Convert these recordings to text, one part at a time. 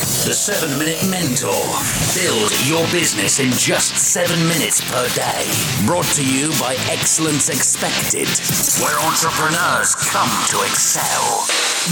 The 7 Minute Mentor. Build your business in just 7 minutes per day. Brought to you by Excellence Expected, where entrepreneurs come to excel.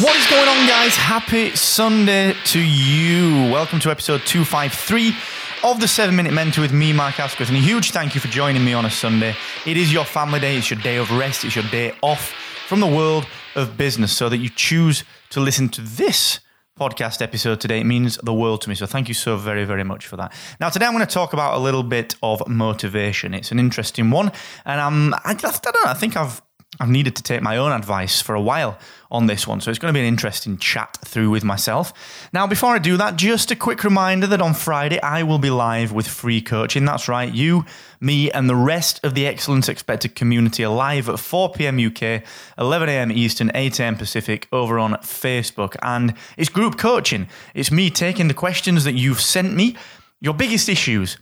What is going on, guys? Happy Sunday to you. Welcome to episode 253 of the 7 Minute Mentor with me, Mark Asquith. And a huge thank you for joining me on a Sunday. It is your family day, it's your day of rest, it's your day off from the world of business so that you choose to listen to this podcast episode today. It means the world to me. So thank you so very, very much for that. Now, today I'm going to talk about a little bit of motivation. It's an interesting one. And I'm, I, I don't know, I think I've I've needed to take my own advice for a while on this one, so it's going to be an interesting chat through with myself. Now, before I do that, just a quick reminder that on Friday I will be live with free coaching. That's right, you, me, and the rest of the Excellence Expected community are live at 4 p.m. UK, 11 a.m. Eastern, 8 a.m. Pacific over on Facebook. And it's group coaching. It's me taking the questions that you've sent me, your biggest issues,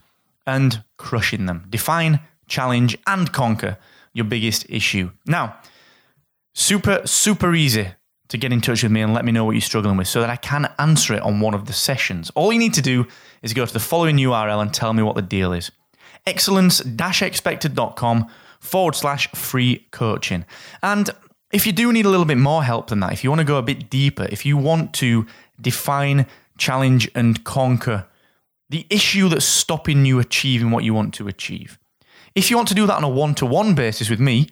and crushing them. Define, challenge, and conquer your biggest issue. Now, super, super easy to get in touch with me and let me know what you're struggling with so that I can answer it on one of the sessions. All you need to do is go to the following URL and tell me what the deal is excellence expected.com forward slash free coaching. And if you do need a little bit more help than that, if you want to go a bit deeper, if you want to define, challenge, and conquer the issue that's stopping you achieving what you want to achieve, if you want to do that on a one to one basis with me,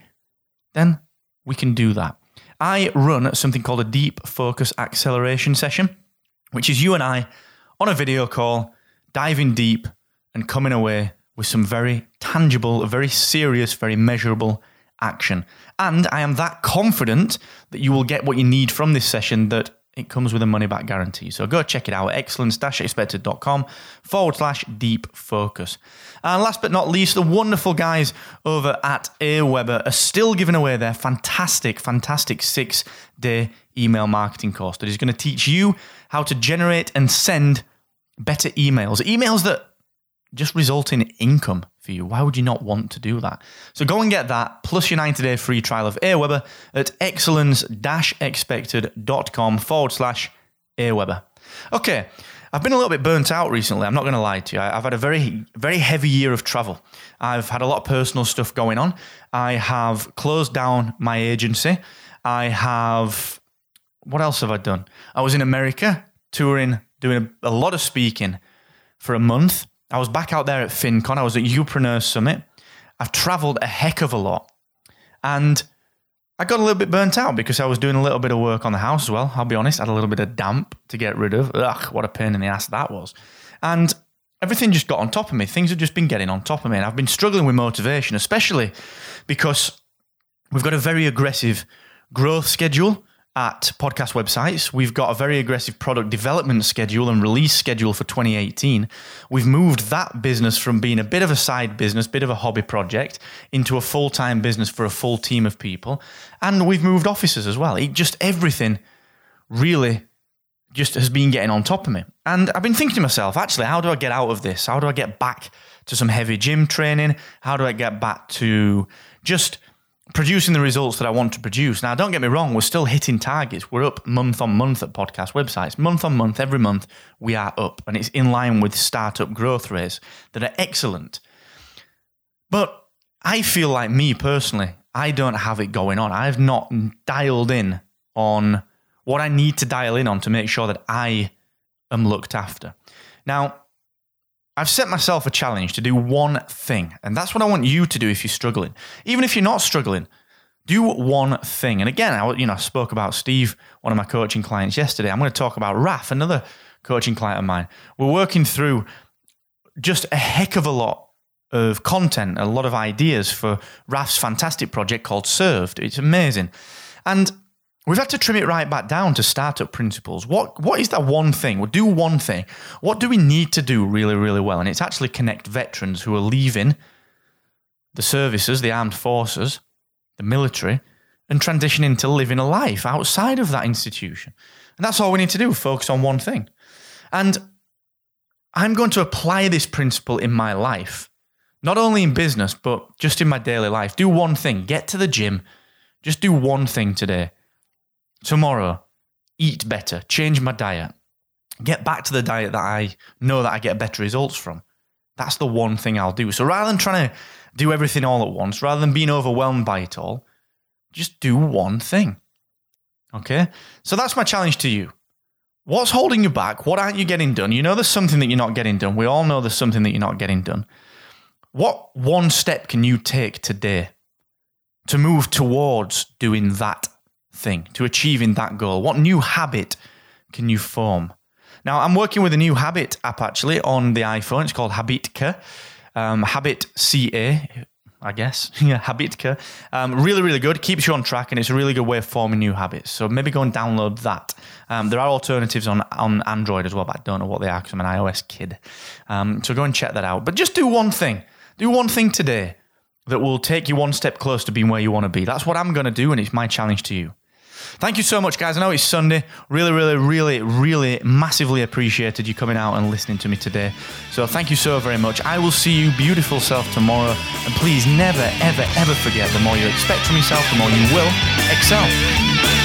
then we can do that. I run something called a deep focus acceleration session, which is you and I on a video call, diving deep and coming away with some very tangible, very serious, very measurable action. And I am that confident that you will get what you need from this session that it comes with a money back guarantee. So go check it out at excellence expected.com forward slash deep focus. And last but not least, the wonderful guys over at Aweber are still giving away their fantastic, fantastic six day email marketing course that is going to teach you how to generate and send better emails. Emails that just result in income for you. Why would you not want to do that? So go and get that plus your 90 day free trial of Aweber at excellence expected.com forward slash Aweber. Okay, I've been a little bit burnt out recently. I'm not going to lie to you. I've had a very, very heavy year of travel. I've had a lot of personal stuff going on. I have closed down my agency. I have, what else have I done? I was in America touring, doing a lot of speaking for a month. I was back out there at FinCon. I was at Upreneur Summit. I've traveled a heck of a lot. And I got a little bit burnt out because I was doing a little bit of work on the house as well. I'll be honest, I had a little bit of damp to get rid of. Ugh, what a pain in the ass that was. And everything just got on top of me. Things have just been getting on top of me. And I've been struggling with motivation, especially because we've got a very aggressive growth schedule at podcast websites. We've got a very aggressive product development schedule and release schedule for 2018. We've moved that business from being a bit of a side business, bit of a hobby project, into a full time business for a full team of people. And we've moved offices as well. It just everything really just has been getting on top of me. And I've been thinking to myself, actually, how do I get out of this? How do I get back to some heavy gym training? How do I get back to just producing the results that I want to produce. Now, don't get me wrong, we're still hitting targets. We're up month on month at podcast websites. Month on month, every month, we are up, and it's in line with startup growth rates that are excellent. But I feel like me personally, I don't have it going on. I've not dialed in on what I need to dial in on to make sure that I am looked after. Now, I've set myself a challenge to do one thing, and that's what I want you to do if you're struggling. Even if you're not struggling, do one thing. And again, I you know I spoke about Steve, one of my coaching clients yesterday. I'm going to talk about Raf, another coaching client of mine. We're working through just a heck of a lot of content, a lot of ideas for Raf's fantastic project called Served. It's amazing, and We've had to trim it right back down to startup principles. What what is that one thing? We'll do one thing. What do we need to do really, really well? And it's actually connect veterans who are leaving the services, the armed forces, the military, and transition into living a life outside of that institution. And that's all we need to do focus on one thing. And I'm going to apply this principle in my life, not only in business, but just in my daily life. Do one thing, get to the gym, just do one thing today. Tomorrow, eat better, change my diet, get back to the diet that I know that I get better results from. That's the one thing I'll do. So rather than trying to do everything all at once, rather than being overwhelmed by it all, just do one thing. Okay? So that's my challenge to you. What's holding you back? What aren't you getting done? You know there's something that you're not getting done. We all know there's something that you're not getting done. What one step can you take today to move towards doing that thing, to achieving that goal? What new habit can you form? Now, I'm working with a new habit app actually on the iPhone. It's called Habitka, um, Habit CA, I guess. yeah, Habitka. Um, really, really good. Keeps you on track, and it's a really good way of forming new habits. So maybe go and download that. Um, there are alternatives on, on Android as well, but I don't know what they are because I'm an iOS kid. Um, so go and check that out. But just do one thing. Do one thing today that will take you one step closer to being where you want to be. That's what I'm going to do, and it's my challenge to you. Thank you so much, guys. I know it's Sunday. Really, really, really, really massively appreciated you coming out and listening to me today. So thank you so very much. I will see you, beautiful self, tomorrow. And please never, ever, ever forget the more you expect from yourself, the more you will excel.